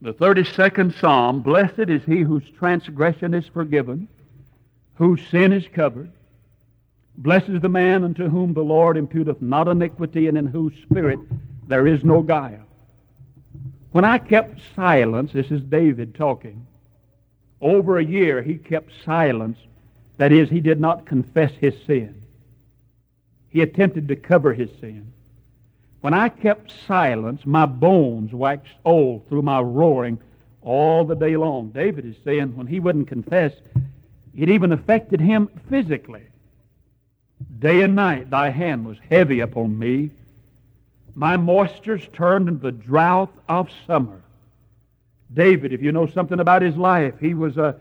The 32nd Psalm Blessed is he whose transgression is forgiven, whose sin is covered. Blessed is the man unto whom the Lord imputeth not iniquity, and in whose spirit there is no guile. When I kept silence, this is David talking, over a year he kept silence. That is, he did not confess his sin. He attempted to cover his sin. When I kept silence, my bones waxed old through my roaring all the day long. David is saying when he wouldn't confess, it even affected him physically. Day and night thy hand was heavy upon me. My moistures turned into the drought of summer. David, if you know something about his life, he was a,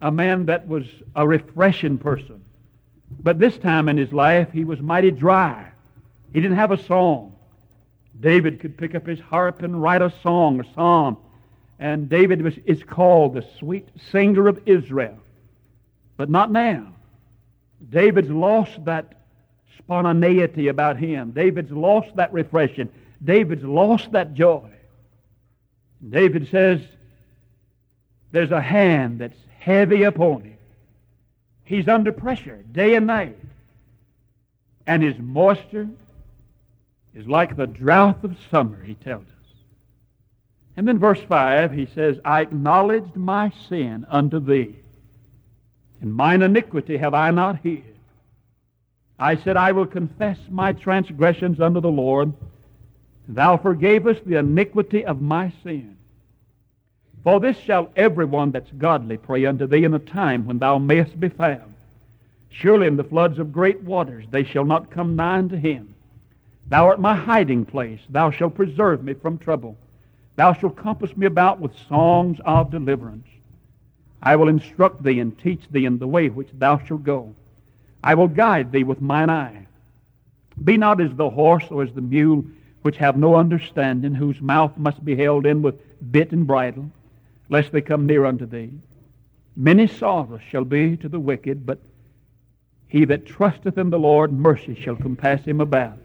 a man that was a refreshing person. But this time in his life, he was mighty dry. He didn't have a song. David could pick up his harp and write a song, a psalm. And David was, is called the sweet singer of Israel. But not now. David's lost that spontaneity about him. David's lost that refreshing. David's lost that joy. David says, There's a hand that's heavy upon him. He's under pressure day and night. And his moisture is like the drought of summer, he tells us. And then verse 5, he says, I acknowledged my sin unto thee, and mine iniquity have I not hid. I said, I will confess my transgressions unto the Lord. And thou forgavest the iniquity of my sin. For this shall every one that's godly pray unto thee in a time when thou mayest be found. Surely in the floods of great waters they shall not come nigh unto him. Thou art my hiding place. Thou shalt preserve me from trouble. Thou shalt compass me about with songs of deliverance. I will instruct thee and teach thee in the way which thou shalt go. I will guide thee with mine eye. Be not as the horse or as the mule, which have no understanding, whose mouth must be held in with bit and bridle, lest they come near unto thee. Many sorrows shall be to the wicked, but he that trusteth in the Lord, mercy shall compass him about.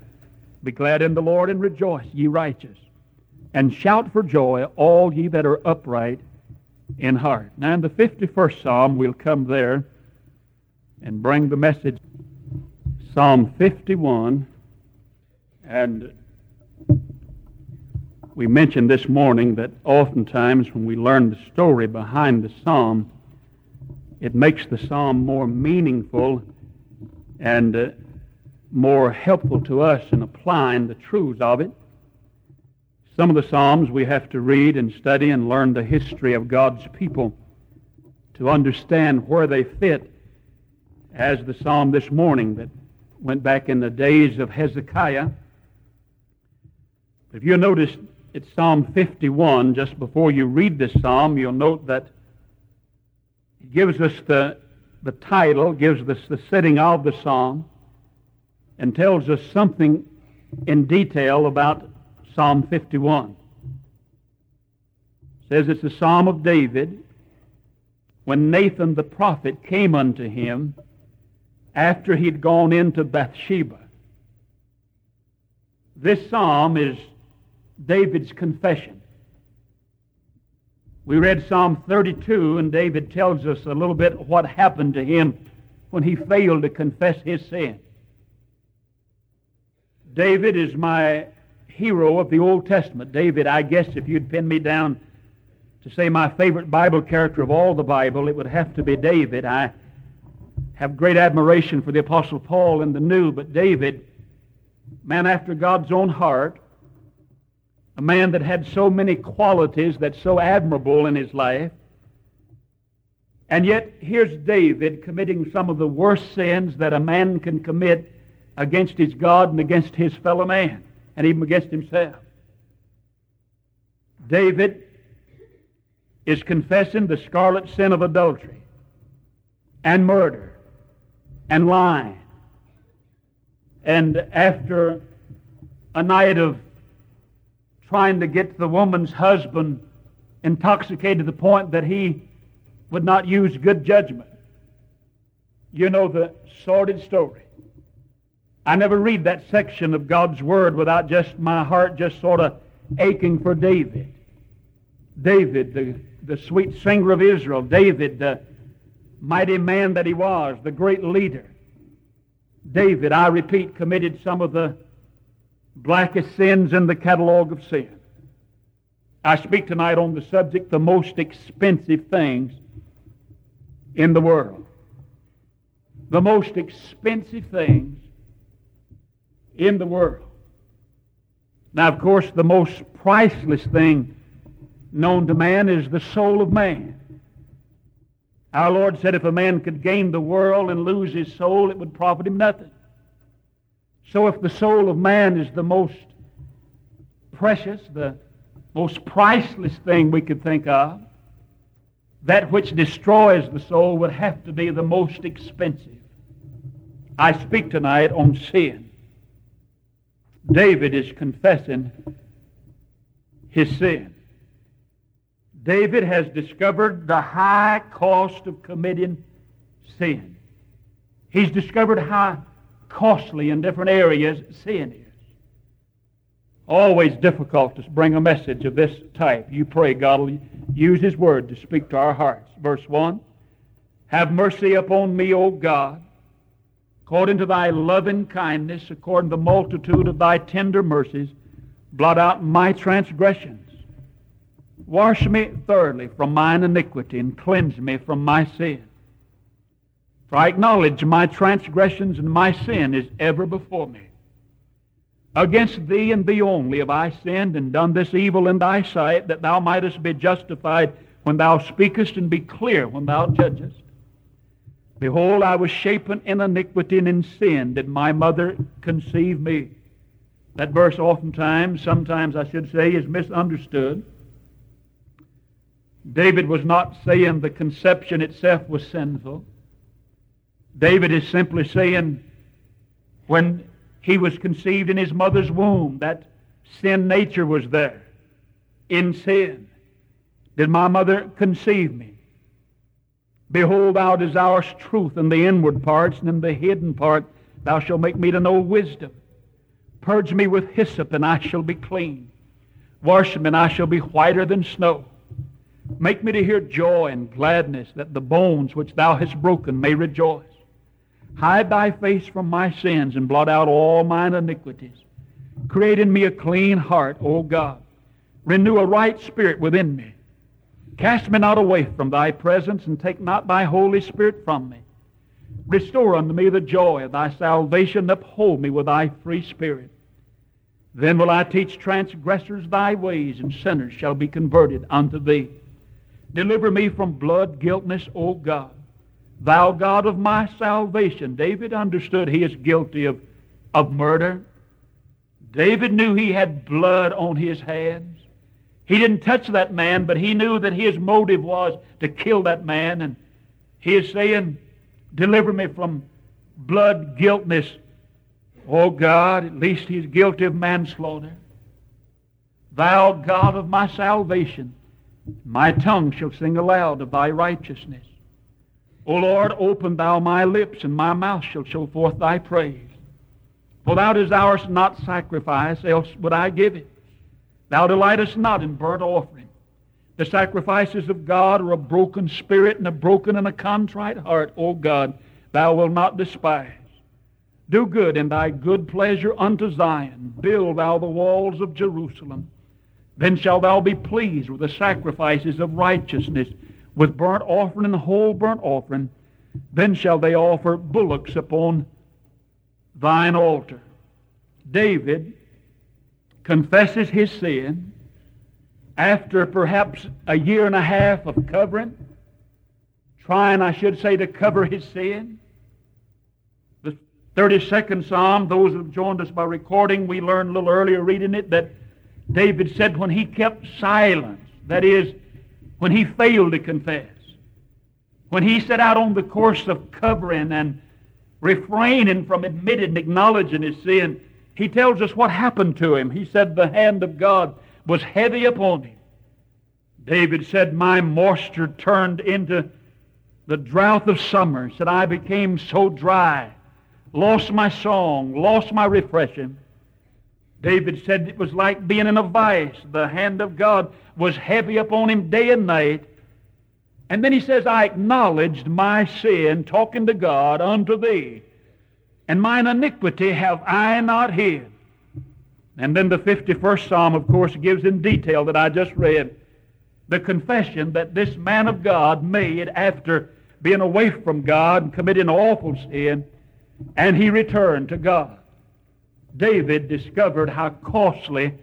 Be glad in the Lord and rejoice, ye righteous, and shout for joy, all ye that are upright in heart. Now, in the 51st Psalm, we'll come there and bring the message. Psalm 51, and we mentioned this morning that oftentimes when we learn the story behind the psalm, it makes the psalm more meaningful and uh, more helpful to us in applying the truths of it. Some of the Psalms we have to read and study and learn the history of God's people to understand where they fit, as the Psalm this morning that went back in the days of Hezekiah. If you notice, it's Psalm 51. Just before you read this psalm, you'll note that it gives us the, the title, gives us the setting of the psalm and tells us something in detail about Psalm 51. It says it's a psalm of David when Nathan the prophet came unto him after he'd gone into Bathsheba. This psalm is David's confession. We read Psalm 32, and David tells us a little bit what happened to him when he failed to confess his sin. David is my hero of the Old Testament. David, I guess if you'd pin me down to say my favorite Bible character of all the Bible, it would have to be David. I have great admiration for the Apostle Paul in the New, but David, man after God's own heart, a man that had so many qualities that's so admirable in his life, and yet here's David committing some of the worst sins that a man can commit against his God and against his fellow man, and even against himself. David is confessing the scarlet sin of adultery and murder and lying. And after a night of trying to get the woman's husband intoxicated to the point that he would not use good judgment, you know the sordid story. I never read that section of God's Word without just my heart just sort of aching for David. David, the, the sweet singer of Israel, David, the mighty man that he was, the great leader. David, I repeat, committed some of the blackest sins in the catalog of sin. I speak tonight on the subject, the most expensive things in the world. The most expensive things in the world. Now, of course, the most priceless thing known to man is the soul of man. Our Lord said if a man could gain the world and lose his soul, it would profit him nothing. So if the soul of man is the most precious, the most priceless thing we could think of, that which destroys the soul would have to be the most expensive. I speak tonight on sin. David is confessing his sin. David has discovered the high cost of committing sin. He's discovered how costly in different areas sin is. Always difficult to bring a message of this type. You pray God will use His Word to speak to our hearts. Verse 1 Have mercy upon me, O God, according to thy loving kindness, according to the multitude of thy tender mercies, blot out my transgressions. Wash me thoroughly from mine iniquity and cleanse me from my sin. For I acknowledge my transgressions and my sin is ever before me. Against thee and thee only have I sinned and done this evil in thy sight, that thou mightest be justified when thou speakest and be clear when thou judgest. Behold, I was shapen in iniquity and in sin did my mother conceive me. That verse oftentimes, sometimes I should say, is misunderstood. David was not saying the conception itself was sinful. David is simply saying when he was conceived in his mother's womb, that sin nature was there. In sin did my mother conceive me. Behold, thou desirest truth in the inward parts, and in the hidden part thou shalt make me to know wisdom. Purge me with hyssop, and I shall be clean. Wash me, and I shall be whiter than snow. Make me to hear joy and gladness, that the bones which thou hast broken may rejoice. Hide thy face from my sins, and blot out all mine iniquities. Create in me a clean heart, O God. Renew a right spirit within me. Cast me not away from thy presence, and take not thy Holy Spirit from me. Restore unto me the joy of thy salvation, and uphold me with thy free spirit. Then will I teach transgressors thy ways, and sinners shall be converted unto thee. Deliver me from blood guiltness, O God. Thou God of my salvation. David understood he is guilty of, of murder. David knew he had blood on his hands. He didn't touch that man, but he knew that his motive was to kill that man. And he is saying, Deliver me from blood guiltness. Oh God, at least he's guilty of manslaughter. Thou God of my salvation. My tongue shall sing aloud of thy righteousness. O Lord, open thou my lips, and my mouth shall show forth thy praise. For thou desirest not sacrifice, else would I give it. Thou delightest not in burnt offering. The sacrifices of God are a broken spirit and a broken and a contrite heart, O God, thou wilt not despise. Do good in thy good pleasure unto Zion. Build thou the walls of Jerusalem. Then shalt thou be pleased with the sacrifices of righteousness, with burnt offering and whole burnt offering. Then shall they offer bullocks upon thine altar. David confesses his sin after perhaps a year and a half of covering, trying, I should say, to cover his sin. The 32nd Psalm, those who have joined us by recording, we learned a little earlier reading it that David said when he kept silence, that is, when he failed to confess, when he set out on the course of covering and refraining from admitting and acknowledging his sin, he tells us what happened to him. He said the hand of God was heavy upon him. David said, My moisture turned into the drought of summer. Said, I became so dry, lost my song, lost my refreshing. David said it was like being in a vice. The hand of God was heavy upon him day and night. And then he says, I acknowledged my sin, talking to God, unto thee. And mine iniquity have I not hid. And then the 51st Psalm, of course, gives in detail that I just read the confession that this man of God made after being away from God and committing awful sin, and he returned to God. David discovered how costly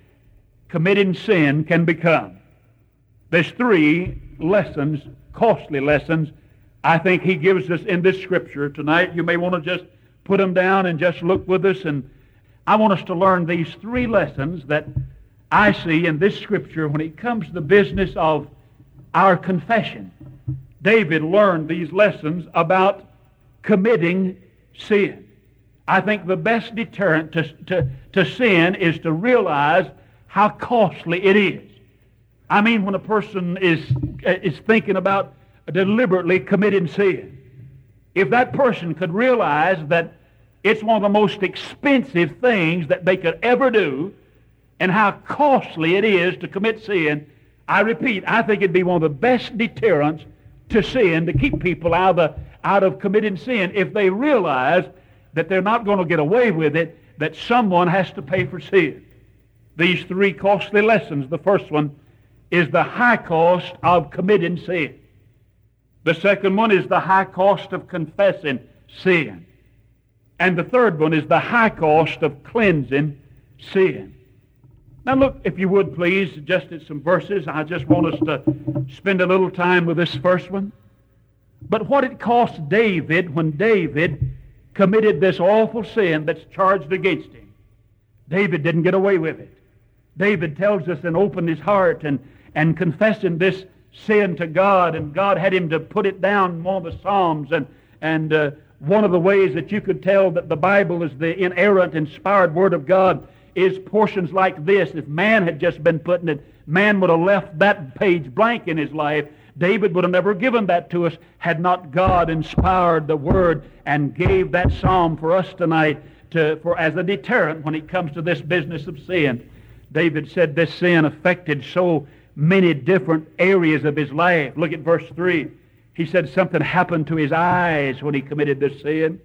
committing sin can become. There's three lessons, costly lessons, I think he gives us in this scripture tonight. You may want to just put them down and just look with us. And I want us to learn these three lessons that I see in this scripture when it comes to the business of our confession. David learned these lessons about committing sin. I think the best deterrent to, to, to sin is to realize how costly it is. I mean, when a person is, is thinking about deliberately committing sin, if that person could realize that it's one of the most expensive things that they could ever do and how costly it is to commit sin, I repeat, I think it'd be one of the best deterrents to sin to keep people out of, the, out of committing sin if they realize that they're not going to get away with it, that someone has to pay for sin. These three costly lessons. The first one is the high cost of committing sin. The second one is the high cost of confessing sin. And the third one is the high cost of cleansing sin. Now look, if you would please, just at some verses. I just want us to spend a little time with this first one. But what it cost David when David committed this awful sin that's charged against him. David didn't get away with it. David tells us and opened his heart and, and confessing this sin to God, and God had him to put it down in one of the Psalms. And, and uh, one of the ways that you could tell that the Bible is the inerrant, inspired Word of God is portions like this. If man had just been putting it, man would have left that page blank in his life. David would have never given that to us had not God inspired the Word and gave that psalm for us tonight to, for, as a deterrent when it comes to this business of sin. David said this sin affected so many different areas of his life. Look at verse 3. He said something happened to his eyes when he committed this sin.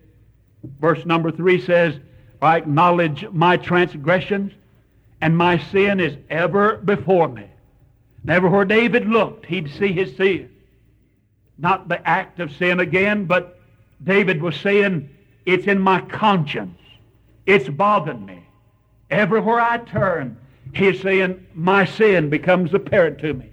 Verse number 3 says, I acknowledge my transgressions, and my sin is ever before me. Never where David looked, he'd see his sin. Not the act of sin again, but David was saying, it's in my conscience. It's bothering me. Everywhere I turn, he's saying, my sin becomes apparent to me.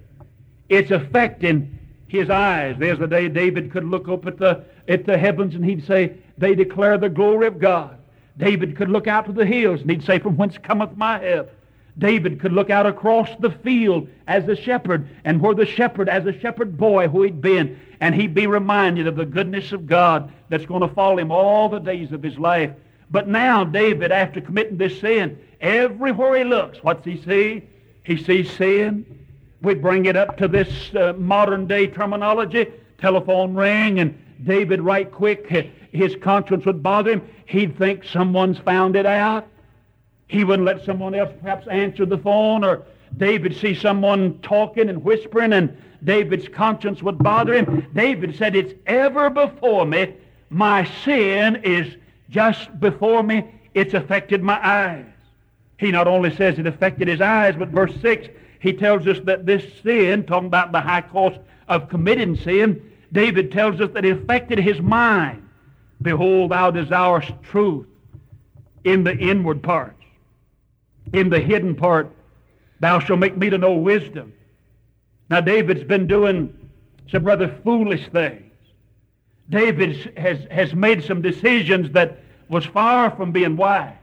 It's affecting his eyes. There's the day David could look up at the, at the heavens and he'd say, they declare the glory of God. David could look out to the hills and he'd say, from whence cometh my help? David could look out across the field as a shepherd, and where the shepherd, as a shepherd boy who he'd been, and he'd be reminded of the goodness of God that's going to follow him all the days of his life. But now, David, after committing this sin, everywhere he looks, what's he see? He sees sin. We bring it up to this uh, modern day terminology, telephone ring, and David, right quick, his conscience would bother him. He'd think someone's found it out. He wouldn't let someone else perhaps answer the phone or David see someone talking and whispering and David's conscience would bother him. David said, It's ever before me. My sin is just before me. It's affected my eyes. He not only says it affected his eyes, but verse 6, he tells us that this sin, talking about the high cost of committing sin, David tells us that it affected his mind. Behold, thou desirest truth in the inward parts in the hidden part, thou shalt make me to know wisdom. Now, David's been doing some rather foolish things. David has, has made some decisions that was far from being wise.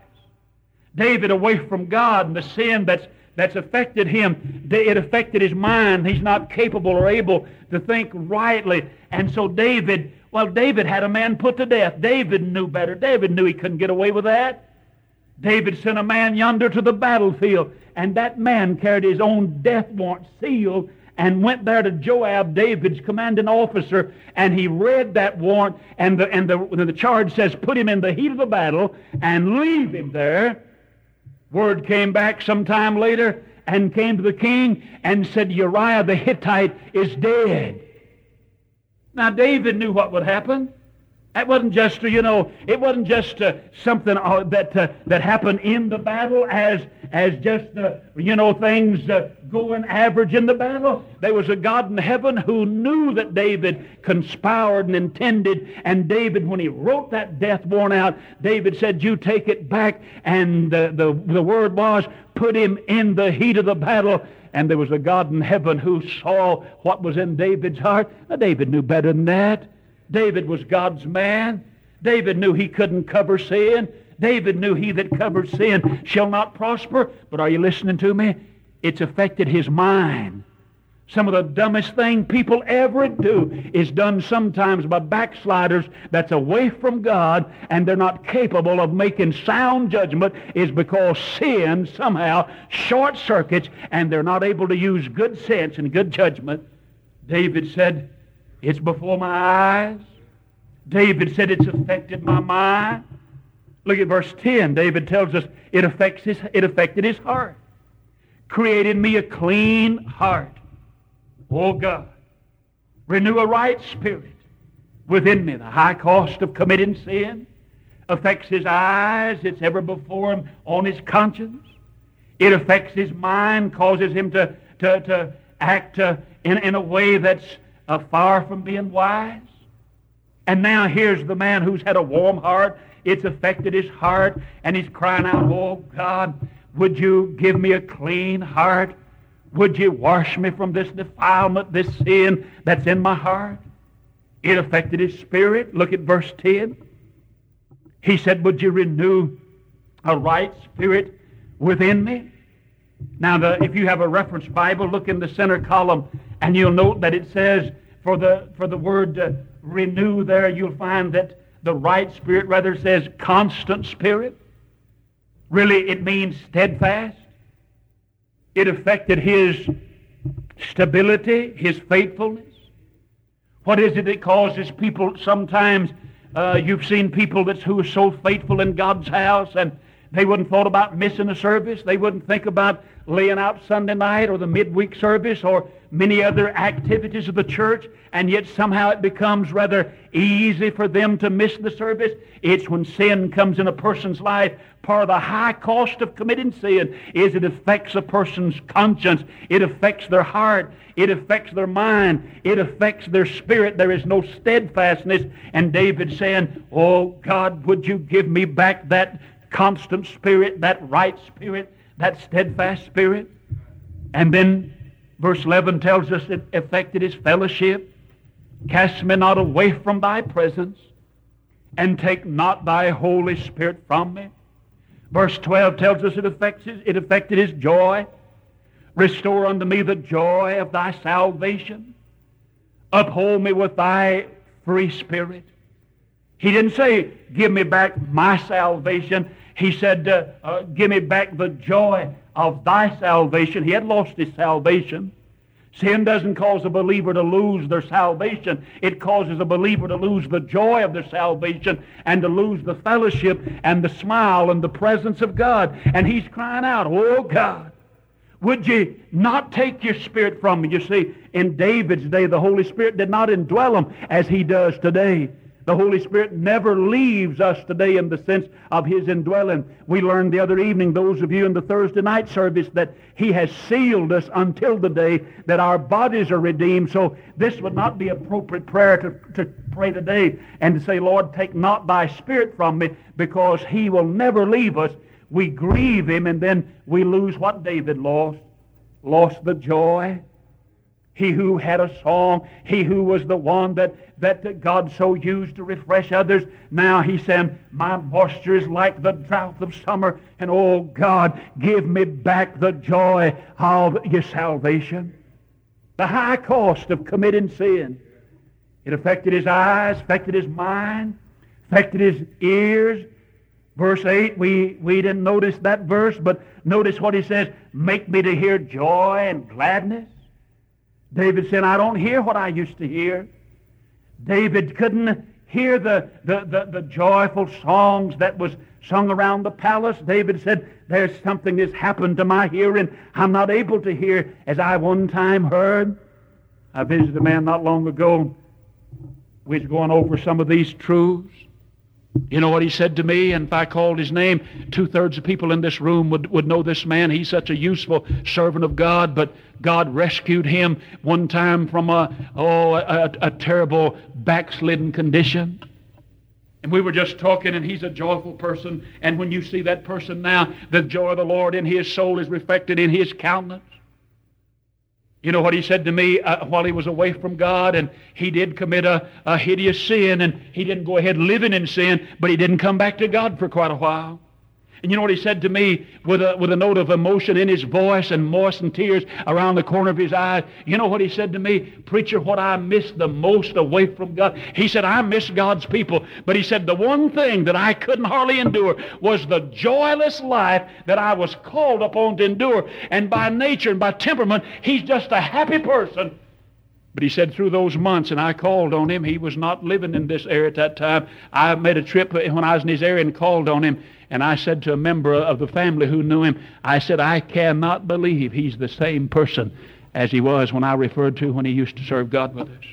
David away from God and the sin that's, that's affected him, it affected his mind. He's not capable or able to think rightly. And so David, well, David had a man put to death. David knew better. David knew he couldn't get away with that. David sent a man yonder to the battlefield, and that man carried his own death warrant sealed and went there to Joab, David's commanding officer, and he read that warrant, and the, and the, the charge says, put him in the heat of the battle and leave him there. Word came back sometime later and came to the king and said, Uriah the Hittite is dead. Now, David knew what would happen. It wasn't just, you know, it wasn't just uh, something uh, that uh, that happened in the battle as as just, uh, you know, things uh, going average in the battle. There was a God in heaven who knew that David conspired and intended. And David, when he wrote that death warrant out, David said, "You take it back." And the the, the word was, "Put him in the heat of the battle." And there was a God in heaven who saw what was in David's heart. Now, David knew better than that. David was God's man. David knew he couldn't cover sin. David knew he that covers sin shall not prosper. But are you listening to me? It's affected his mind. Some of the dumbest thing people ever do is done sometimes by backsliders that's away from God and they're not capable of making sound judgment is because sin somehow short circuits and they're not able to use good sense and good judgment. David said, it's before my eyes. David said it's affected my mind. Look at verse 10. David tells us it affects his, it affected his heart. Created me a clean heart. Oh God, renew a right spirit within me. The high cost of committing sin affects his eyes. It's ever before him on his conscience. It affects his mind, causes him to, to, to act uh, in, in a way that's uh, far from being wise. And now here's the man who's had a warm heart. It's affected his heart, and he's crying out, Oh God, would you give me a clean heart? Would you wash me from this defilement, this sin that's in my heart? It affected his spirit. Look at verse 10. He said, Would you renew a right spirit within me? Now, the, if you have a reference Bible, look in the center column, and you'll note that it says, for the, for the word uh, renew there, you'll find that the right spirit rather says constant spirit. Really, it means steadfast. It affected his stability, his faithfulness. What is it that causes people sometimes? Uh, you've seen people that's who are so faithful in God's house and they wouldn't thought about missing a service. They wouldn't think about laying out Sunday night or the midweek service or many other activities of the church, and yet somehow it becomes rather easy for them to miss the service. It's when sin comes in a person's life. Part of the high cost of committing sin is it affects a person's conscience. It affects their heart. It affects their mind. It affects their spirit. There is no steadfastness. And David saying, Oh God, would you give me back that constant spirit, that right spirit, that steadfast spirit? And then Verse 11 tells us it affected his fellowship. Cast me not away from thy presence, and take not thy Holy Spirit from me. Verse 12 tells us it, affects his, it affected his joy. Restore unto me the joy of thy salvation. Uphold me with thy free spirit. He didn't say, give me back my salvation. He said, uh, uh, give me back the joy of thy salvation. He had lost his salvation. Sin doesn't cause a believer to lose their salvation. It causes a believer to lose the joy of their salvation and to lose the fellowship and the smile and the presence of God. And he's crying out, Oh God, would you not take your spirit from me? You see, in David's day, the Holy Spirit did not indwell him as he does today. The Holy Spirit never leaves us today in the sense of His indwelling. We learned the other evening, those of you in the Thursday night service, that He has sealed us until the day that our bodies are redeemed. So this would not be appropriate prayer to, to pray today and to say, Lord, take not thy spirit from me because He will never leave us. We grieve Him and then we lose what David lost. Lost the joy he who had a song, he who was the one that, that God so used to refresh others. Now he said, My moisture is like the drought of summer, and oh God, give me back the joy of your salvation. The high cost of committing sin. It affected his eyes, affected his mind, affected his ears. Verse 8, we, we didn't notice that verse, but notice what he says, Make me to hear joy and gladness David said, I don't hear what I used to hear. David couldn't hear the, the, the, the joyful songs that was sung around the palace. David said, There's something that's happened to my hearing. I'm not able to hear as I one time heard. I visited a man not long ago. We was going over some of these truths. You know what he said to me? And if I called his name, two thirds of people in this room would, would know this man. He's such a useful servant of God, but God rescued him one time from a, oh, a, a terrible backslidden condition. And we were just talking, and he's a joyful person. And when you see that person now, the joy of the Lord in his soul is reflected in his countenance. You know what he said to me uh, while he was away from God, and he did commit a, a hideous sin, and he didn't go ahead living in sin, but he didn't come back to God for quite a while. And you know what he said to me with a, with a note of emotion in his voice and moistened tears around the corner of his eyes? You know what he said to me? Preacher, what I miss the most away from God. He said, I miss God's people. But he said, the one thing that I couldn't hardly endure was the joyless life that I was called upon to endure. And by nature and by temperament, he's just a happy person. But he said through those months, and I called on him, he was not living in this area at that time. I made a trip when I was in his area and called on him. And I said to a member of the family who knew him, I said, I cannot believe he's the same person as he was when I referred to when he used to serve God with us.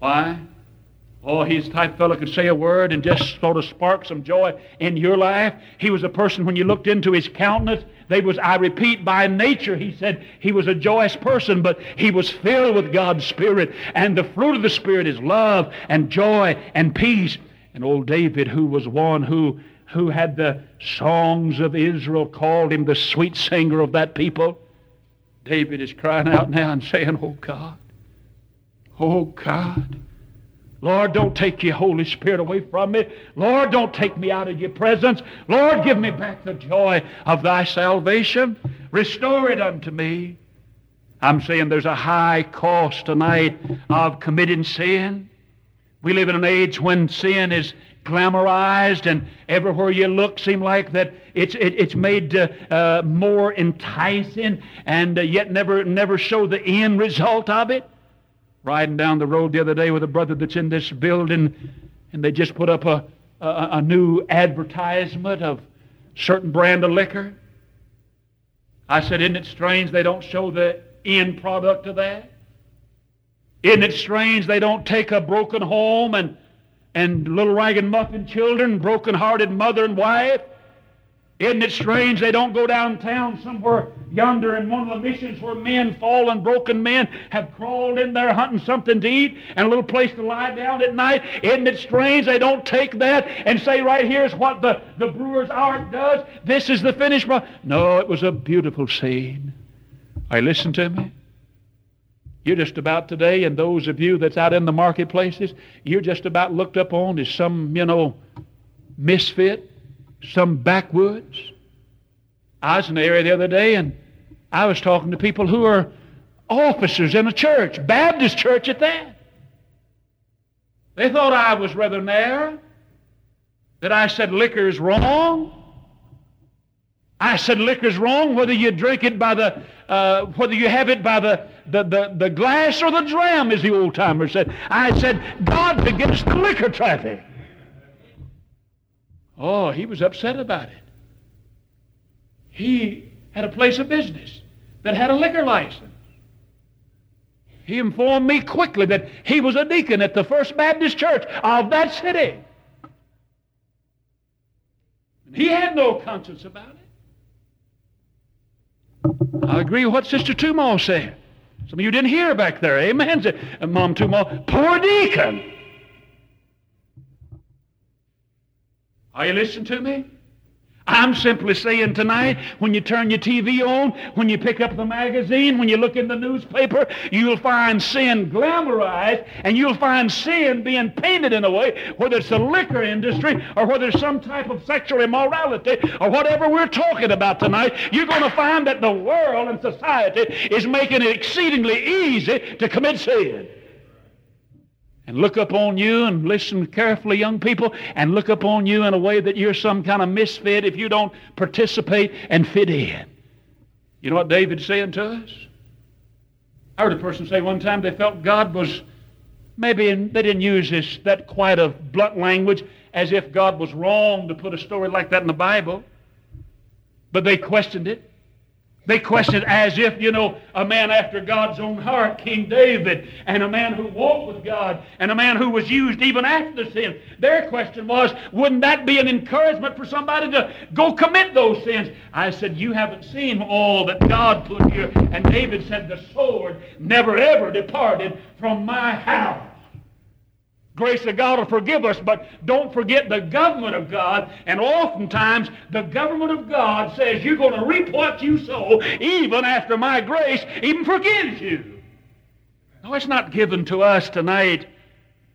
Why? Oh, he's the type fellow could say a word and just sort of spark some joy in your life. He was a person when you looked into his countenance, they was, I repeat, by nature, he said he was a joyous person, but he was filled with God's Spirit. And the fruit of the Spirit is love and joy and peace and old David, who was one who, who had the songs of Israel, called him the sweet singer of that people. David is crying out now and saying, Oh God, oh God. Lord, don't take your Holy Spirit away from me. Lord, don't take me out of your presence. Lord, give me back the joy of thy salvation. Restore it unto me. I'm saying there's a high cost tonight of committing sin. We live in an age when sin is glamorized and everywhere you look seem like that it's, it, it's made uh, uh, more enticing and uh, yet never, never show the end result of it. Riding down the road the other day with a brother that's in this building and they just put up a, a, a new advertisement of certain brand of liquor. I said, isn't it strange they don't show the end product of that? Isn't it strange they don't take a broken home and, and little ragged muffin children, broken hearted mother and wife? Isn't it strange they don't go downtown somewhere yonder in one of the missions where men, fallen, broken men, have crawled in there hunting something to eat and a little place to lie down at night? Isn't it strange they don't take that and say, right here's what the, the brewer's art does? This is the finished product. No, it was a beautiful scene. I listen to me. You're just about today, and those of you that's out in the marketplaces, you're just about looked up on as some, you know, misfit, some backwoods. I was in the area the other day, and I was talking to people who are officers in a church, Baptist church at that. They thought I was rather narrow, that I said liquor is wrong. I said liquor's wrong whether you drink it by the, uh, whether you have it by the, the, the, the glass or the dram, as the old timer said. I said, God against the liquor traffic. Oh, he was upset about it. He had a place of business that had a liquor license. He informed me quickly that he was a deacon at the First Baptist Church of that city. He had no conscience about it. I agree with what Sister Tumo said. Some of you didn't hear back there. Amen. Said, uh, Mom Tumo, poor deacon. Are you listening to me? I'm simply saying tonight, when you turn your TV on, when you pick up the magazine, when you look in the newspaper, you'll find sin glamorized and you'll find sin being painted in a way, whether it's the liquor industry or whether it's some type of sexual immorality or whatever we're talking about tonight, you're going to find that the world and society is making it exceedingly easy to commit sin and look upon you and listen carefully, young people, and look upon you in a way that you're some kind of misfit if you don't participate and fit in. You know what David's saying to us? I heard a person say one time they felt God was maybe they didn't use this, that quite a blunt language as if God was wrong to put a story like that in the Bible, but they questioned it. They questioned as if, you know, a man after God's own heart, King David, and a man who walked with God, and a man who was used even after sin. Their question was, wouldn't that be an encouragement for somebody to go commit those sins? I said, you haven't seen all that God put here. And David said, the sword never ever departed from my house grace of God will forgive us, but don't forget the government of God. And oftentimes, the government of God says you're going to reap what you sow, even after my grace even forgives you. No, it's not given to us tonight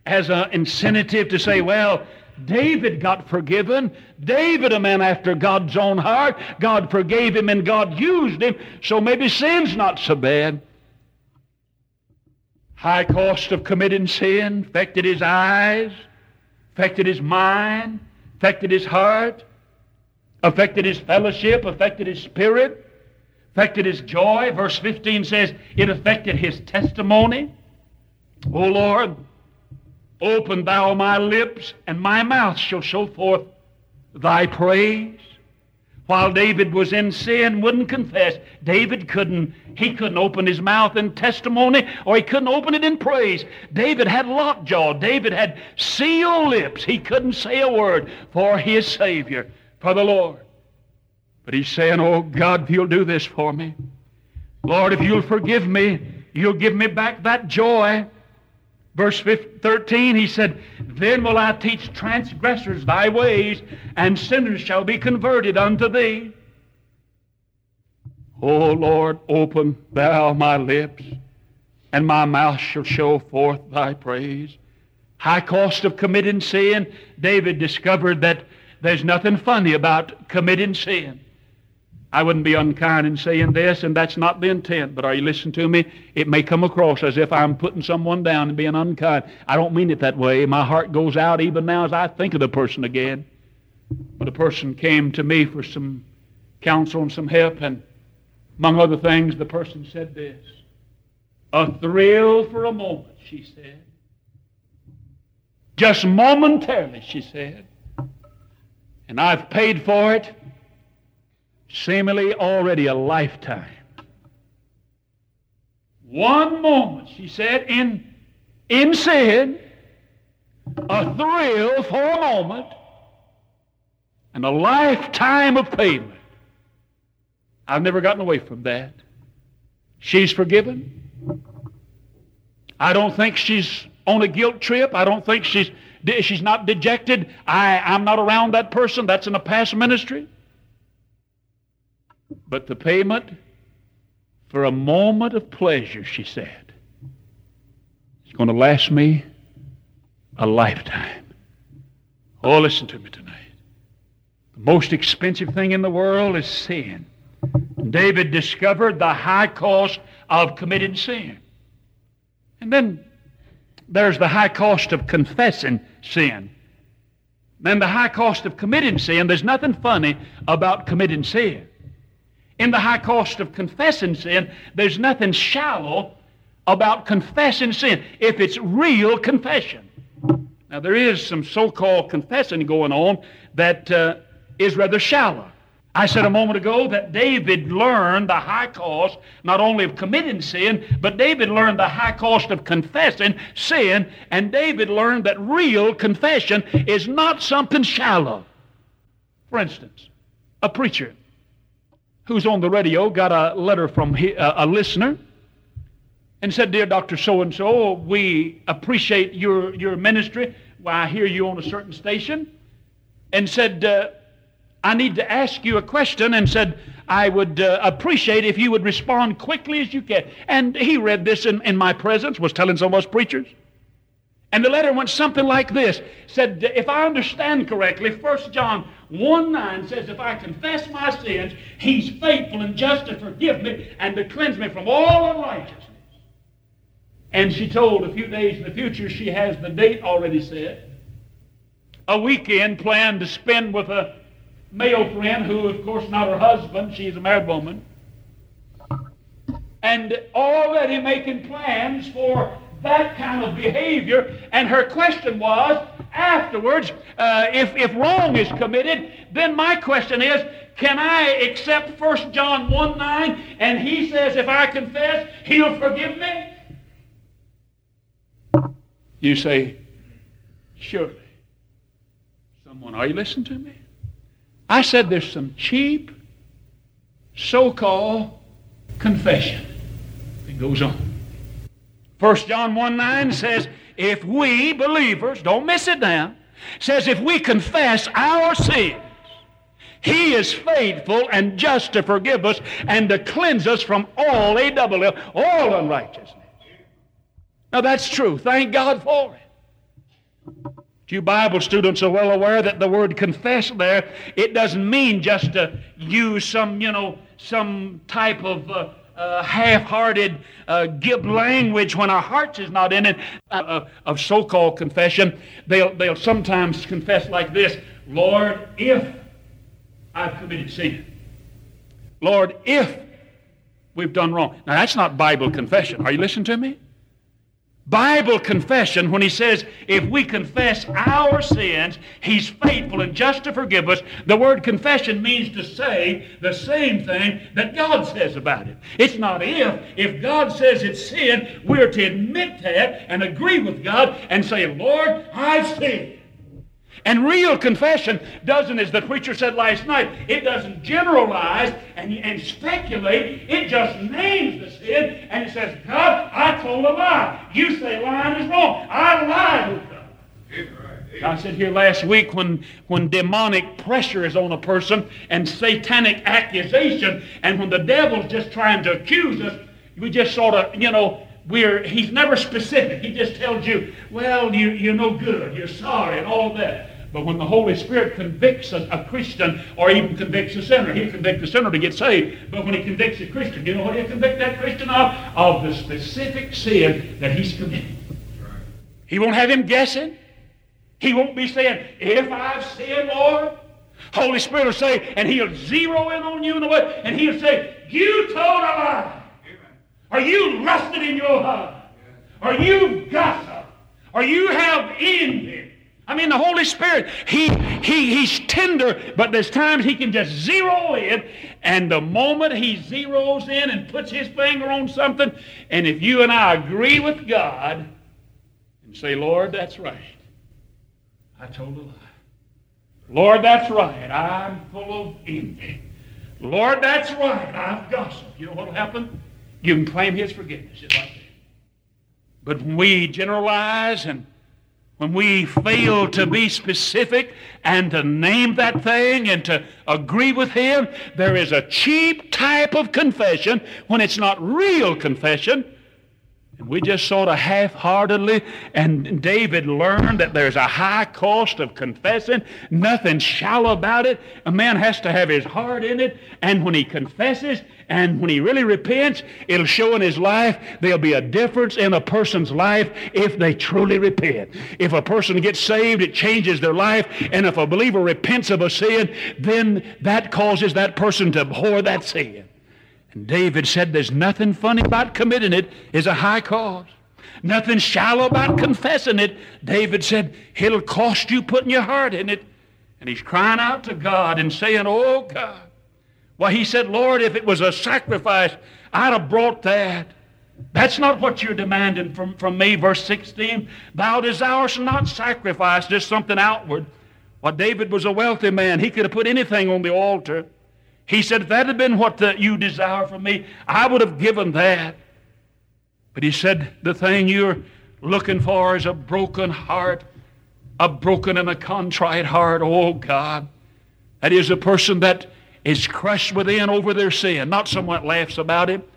as an incentive to say, well, David got forgiven. David, a man after God's own heart, God forgave him and God used him, so maybe sin's not so bad. High cost of committing sin affected his eyes, affected his mind, affected his heart, affected his fellowship, affected his spirit, affected his joy. Verse 15 says it affected his testimony. O Lord, open thou my lips, and my mouth shall show forth thy praise while David was in sin, wouldn't confess. David couldn't, he couldn't open his mouth in testimony or he couldn't open it in praise. David had lockjaw. David had sealed lips. He couldn't say a word for his Savior, for the Lord. But he's saying, Oh God, if you'll do this for me, Lord, if you'll forgive me, you'll give me back that joy. Verse 13, he said, Then will I teach transgressors thy ways, and sinners shall be converted unto thee. O Lord, open thou my lips, and my mouth shall show forth thy praise. High cost of committing sin. David discovered that there's nothing funny about committing sin. I wouldn't be unkind in saying this, and that's not the intent, but are you listening to me? It may come across as if I'm putting someone down and being unkind. I don't mean it that way. My heart goes out even now as I think of the person again. But a person came to me for some counsel and some help, and among other things, the person said this A thrill for a moment, she said. Just momentarily, she said. And I've paid for it seemingly already a lifetime. One moment, she said, in, in sin, a thrill for a moment, and a lifetime of payment. I've never gotten away from that. She's forgiven. I don't think she's on a guilt trip. I don't think she's she's not dejected. I, I'm not around that person. That's in a past ministry. But the payment for a moment of pleasure, she said, is going to last me a lifetime. Oh, listen to me tonight. The most expensive thing in the world is sin. David discovered the high cost of committing sin. And then there's the high cost of confessing sin. Then the high cost of committing sin. There's nothing funny about committing sin. In the high cost of confessing sin, there's nothing shallow about confessing sin if it's real confession. Now, there is some so called confessing going on that uh, is rather shallow. I said a moment ago that David learned the high cost not only of committing sin, but David learned the high cost of confessing sin, and David learned that real confession is not something shallow. For instance, a preacher who's on the radio got a letter from a listener and said, Dear Dr. So and so, we appreciate your, your ministry. Well, I hear you on a certain station. And said, uh, I need to ask you a question. And said, I would uh, appreciate if you would respond quickly as you can. And he read this in, in my presence, was telling some of us preachers. And the letter went something like this. Said, if I understand correctly, 1 John 1 9 says, If I confess my sins, he's faithful and just to forgive me and to cleanse me from all unrighteousness. And she told a few days in the future she has the date already set. A weekend planned to spend with a male friend who, of course, not her husband, she's a married woman. And already making plans for that kind of behavior. And her question was, afterwards, uh, if, if wrong is committed, then my question is, can I accept 1 John 1 9? And he says, if I confess, he'll forgive me? You say, surely. Someone, are you listening to me? I said there's some cheap, so-called confession that goes on. 1 John 1 9 says, if we believers, don't miss it now, says if we confess our sins, he is faithful and just to forgive us and to cleanse us from all a double all unrighteousness. Now that's true. Thank God for it. You Bible students are well aware that the word confess there, it doesn't mean just to use some, you know, some type of uh, uh, half-hearted uh, language when our hearts is not in it uh, of so-called confession. They'll, they'll sometimes confess like this, Lord, if I've committed sin. Lord, if we've done wrong. Now that's not Bible confession. Are you listening to me? Bible confession, when he says, if we confess our sins, he's faithful and just to forgive us, the word confession means to say the same thing that God says about it. It's not if. If God says it's sin, we're to admit that and agree with God and say, Lord, I've sinned. And real confession doesn't, as the preacher said last night, it doesn't generalize and, and speculate. It just names the sin and it says, God, I told a lie. You say lying is wrong. I lied. I said here last week when, when demonic pressure is on a person and satanic accusation, and when the devil's just trying to accuse us, we just sort of, you know, we're, he's never specific. He just tells you, well, you, you're no good, you're sorry, and all that. But when the Holy Spirit convicts a, a, Christian or even convicts a sinner, he'll convict the sinner to get saved. But when he convicts a Christian, you know what he'll convict that Christian of? Of the specific sin that he's committed. He won't have him guessing. He won't be saying, if I've sinned, Lord. Holy Spirit will say, and he'll zero in on you in a way, and he'll say, you told a lie. Are you lusted in your heart. Are you gossip. Are you have envy. I mean, the Holy Spirit, he, he, he's tender, but there's times he can just zero in, and the moment he zeroes in and puts his finger on something, and if you and I agree with God and say, Lord, that's right, I told a lie. Lord, that's right, I'm full of envy. Lord, that's right, I've gossiped. You know what'll happen? You can claim his forgiveness like that. But when we generalize and when we fail to be specific and to name that thing and to agree with Him, there is a cheap type of confession when it's not real confession we just sort of half heartedly, and David learned that there's a high cost of confessing, nothing shallow about it. A man has to have his heart in it, and when he confesses and when he really repents, it'll show in his life. There'll be a difference in a person's life if they truly repent. If a person gets saved, it changes their life, and if a believer repents of a sin, then that causes that person to abhor that sin. And David said there's nothing funny about committing it is a high cost. Nothing shallow about confessing it. David said it'll cost you putting your heart in it. And he's crying out to God and saying, Oh God. Well, he said, Lord, if it was a sacrifice, I'd have brought that. That's not what you're demanding from, from me. Verse 16, thou desirest not sacrifice, just something outward. Well, David was a wealthy man. He could have put anything on the altar. He said, if that had been what the, you desire from me, I would have given that. But he said, the thing you're looking for is a broken heart, a broken and a contrite heart. Oh, God. That is a person that is crushed within over their sin, not someone that laughs about it.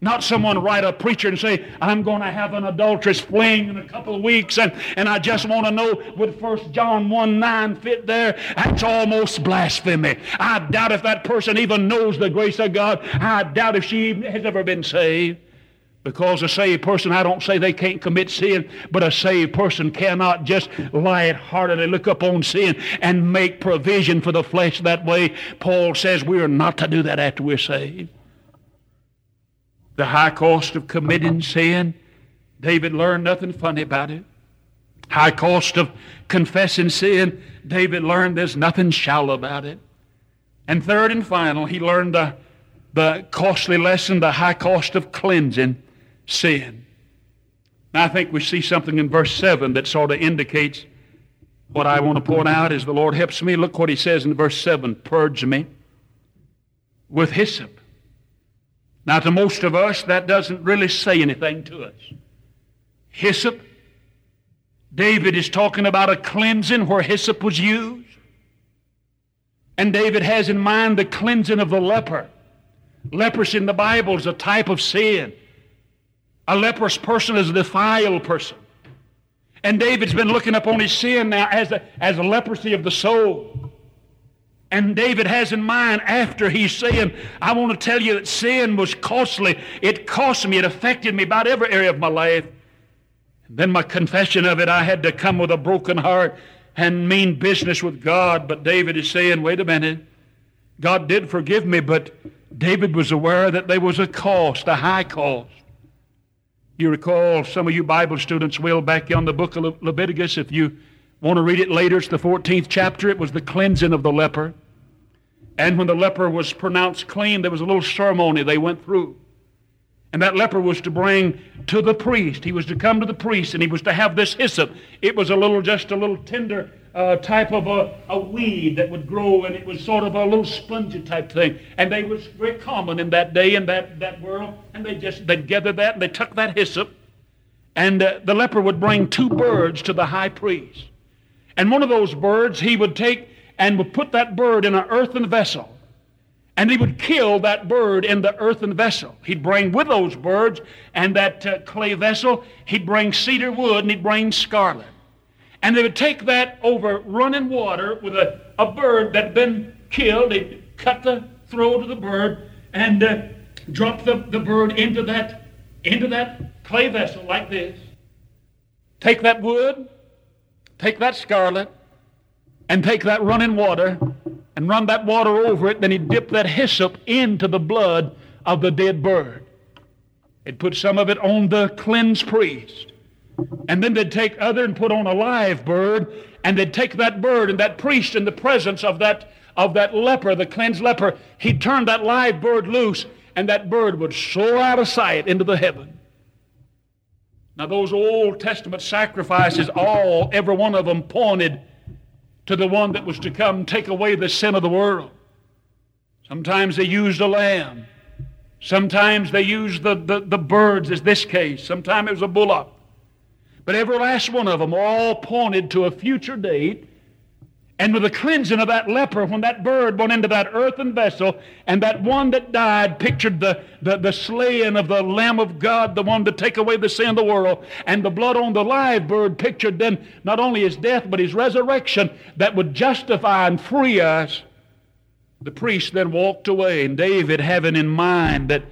Not someone write a preacher and say, I'm going to have an adulterous fling in a couple of weeks, and, and I just want to know would 1 John 1 9 fit there? That's almost blasphemy. I doubt if that person even knows the grace of God. I doubt if she has ever been saved. Because a saved person, I don't say they can't commit sin, but a saved person cannot just light-heartedly look upon sin and make provision for the flesh that way. Paul says we are not to do that after we're saved the high cost of committing sin David learned nothing funny about it. High cost of confessing sin. David learned there's nothing shallow about it. And third and final, he learned the, the costly lesson, the high cost of cleansing sin. Now, I think we see something in verse 7 that sort of indicates what I want to point out is the Lord helps me. Look what he says in verse 7 Purge me with hyssop. Now, to most of us, that doesn't really say anything to us. Hyssop. David is talking about a cleansing where hyssop was used. And David has in mind the cleansing of the leper. Leprosy in the Bible is a type of sin. A leprous person is a defiled person. And David's been looking upon his sin now as a, as a leprosy of the soul. And David has in mind after he's saying, I want to tell you that sin was costly. It cost me. It affected me about every area of my life. And then my confession of it, I had to come with a broken heart and mean business with God. But David is saying, wait a minute. God did forgive me, but David was aware that there was a cost, a high cost. You recall, some of you Bible students will, back on the book of Leviticus, if you Want to read it later? It's the 14th chapter. It was the cleansing of the leper. And when the leper was pronounced clean, there was a little ceremony they went through. And that leper was to bring to the priest. He was to come to the priest and he was to have this hyssop. It was a little, just a little tender uh, type of a, a, weed that would grow and it was sort of a little spongy type thing. And they was very common in that day in that, that world. And they just, they'd gather that and they took that hyssop. And uh, the leper would bring two birds to the high priest. And one of those birds he would take and would put that bird in an earthen vessel. And he would kill that bird in the earthen vessel. He'd bring with those birds and that uh, clay vessel, he'd bring cedar wood and he'd bring scarlet. And they would take that over running water with a, a bird that had been killed. They'd cut the throat of the bird and uh, drop the, the bird into that, into that clay vessel like this. Take that wood, take that scarlet and take that running water and run that water over it. Then he'd dip that hyssop into the blood of the dead bird. He'd put some of it on the cleansed priest. And then they'd take other and put on a live bird, and they'd take that bird and that priest in the presence of that of that leper, the cleansed leper, he'd turn that live bird loose, and that bird would soar out of sight into the heaven. Now, those Old Testament sacrifices, all, every one of them pointed to the one that was to come take away the sin of the world. Sometimes they used a lamb. Sometimes they used the, the, the birds, as this case. Sometimes it was a bullock. But every last one of them all pointed to a future date and with the cleansing of that leper, when that bird went into that earthen vessel, and that one that died pictured the, the, the slaying of the Lamb of God, the one to take away the sin of the world, and the blood on the live bird pictured then not only his death, but his resurrection that would justify and free us. The priest then walked away, and David, having in mind that,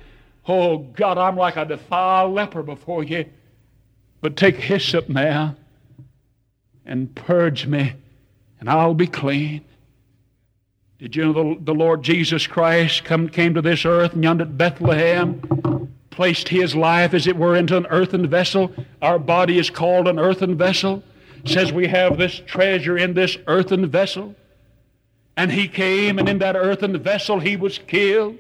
oh God, I'm like a defiled leper before you, but take hyssop now and purge me and I'll be clean. Did you know the, the Lord Jesus Christ come, came to this earth and yonder at Bethlehem, placed his life, as it were, into an earthen vessel? Our body is called an earthen vessel. says we have this treasure in this earthen vessel. And he came, and in that earthen vessel he was killed,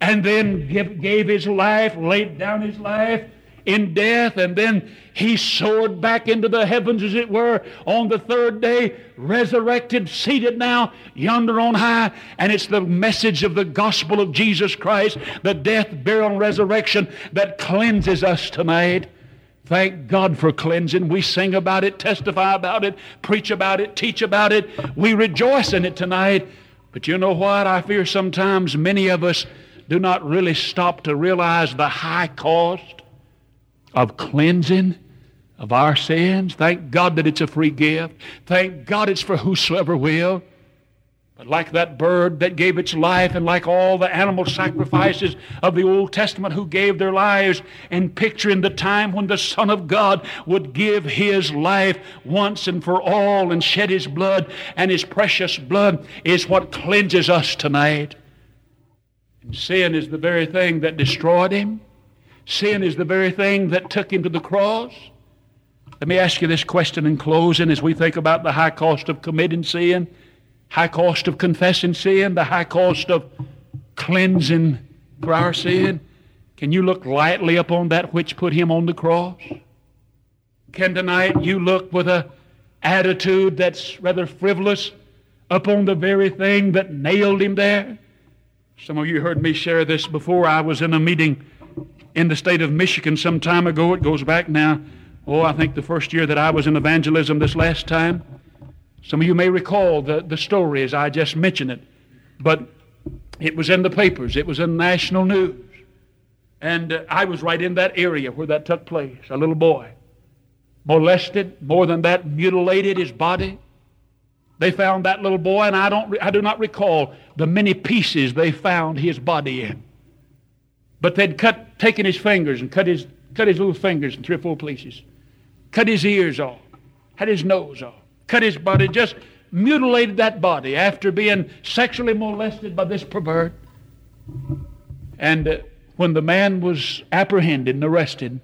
and then give, gave his life, laid down his life in death, and then he soared back into the heavens, as it were, on the third day, resurrected, seated now yonder on high. And it's the message of the gospel of Jesus Christ, the death, burial, and resurrection that cleanses us tonight. Thank God for cleansing. We sing about it, testify about it, preach about it, teach about it. We rejoice in it tonight. But you know what? I fear sometimes many of us do not really stop to realize the high cost of cleansing of our sins. Thank God that it's a free gift. Thank God it's for whosoever will. But like that bird that gave its life, and like all the animal sacrifices of the Old Testament who gave their lives, and picturing the time when the Son of God would give his life once and for all and shed his blood, and his precious blood is what cleanses us tonight. And sin is the very thing that destroyed him. Sin is the very thing that took him to the cross. Let me ask you this question in closing as we think about the high cost of committing sin, high cost of confessing sin, the high cost of cleansing for our sin. Can you look lightly upon that which put him on the cross? Can tonight you look with a attitude that's rather frivolous upon the very thing that nailed him there? Some of you heard me share this before. I was in a meeting in the state of Michigan some time ago. It goes back now, oh, I think the first year that I was in evangelism this last time. Some of you may recall the, the story as I just mentioned it. But it was in the papers, it was in national news. And uh, I was right in that area where that took place. A little boy molested, more than that, mutilated his body. They found that little boy, and I, don't, I do not recall the many pieces they found his body in. But they'd cut, taken his fingers and cut his, cut his little fingers in three or four places, cut his ears off, had his nose off, cut his body, just mutilated that body after being sexually molested by this pervert. And uh, when the man was apprehended and arrested,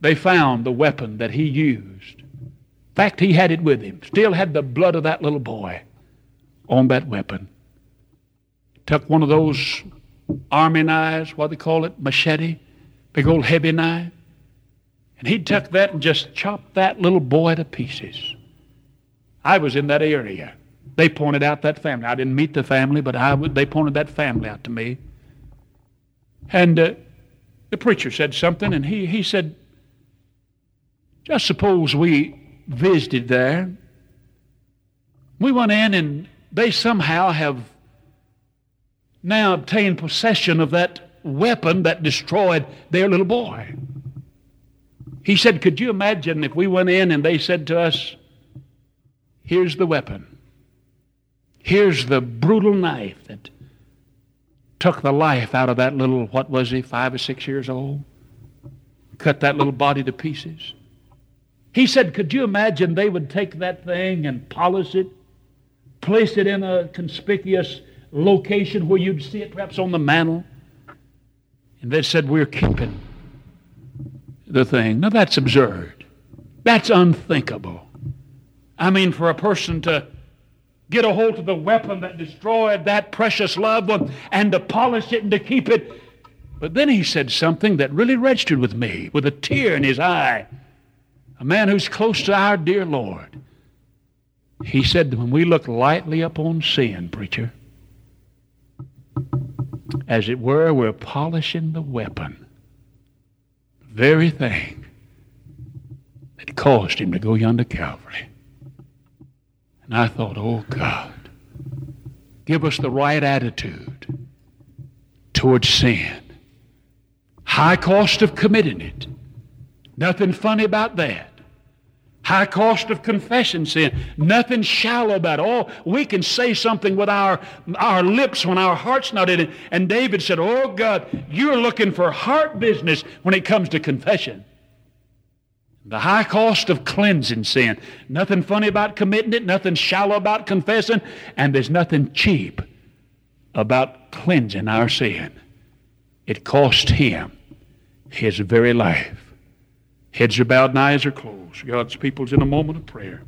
they found the weapon that he used. In fact, he had it with him. Still had the blood of that little boy on that weapon. Took one of those army knives, what they call it, machete, big old heavy knife. And he took that and just chopped that little boy to pieces. I was in that area. They pointed out that family. I didn't meet the family, but I, they pointed that family out to me. And uh, the preacher said something, and he, he said, just suppose we visited there. We went in, and they somehow have now obtained possession of that weapon that destroyed their little boy. He said, Could you imagine if we went in and they said to us, Here's the weapon. Here's the brutal knife that took the life out of that little, what was he, five or six years old? Cut that little body to pieces. He said, Could you imagine they would take that thing and polish it, place it in a conspicuous location where you'd see it perhaps on the mantle? And they said, We're keeping the thing. Now that's absurd. That's unthinkable. I mean, for a person to get a hold of the weapon that destroyed that precious love and to polish it and to keep it. But then he said something that really registered with me with a tear in his eye. A man who's close to our dear Lord. He said, that when we look lightly upon sin, preacher, as it were, we're polishing the weapon. The very thing that caused him to go yonder Calvary. And I thought, oh God, give us the right attitude towards sin. High cost of committing it. Nothing funny about that. High cost of confession sin. Nothing shallow about it. Oh, we can say something with our, our lips when our heart's not in it. And David said, Oh God, you're looking for heart business when it comes to confession. The high cost of cleansing sin. Nothing funny about committing it, nothing shallow about confessing, and there's nothing cheap about cleansing our sin. It cost him his very life. Heads are bowed and eyes are closed. God's people's in a moment of prayer.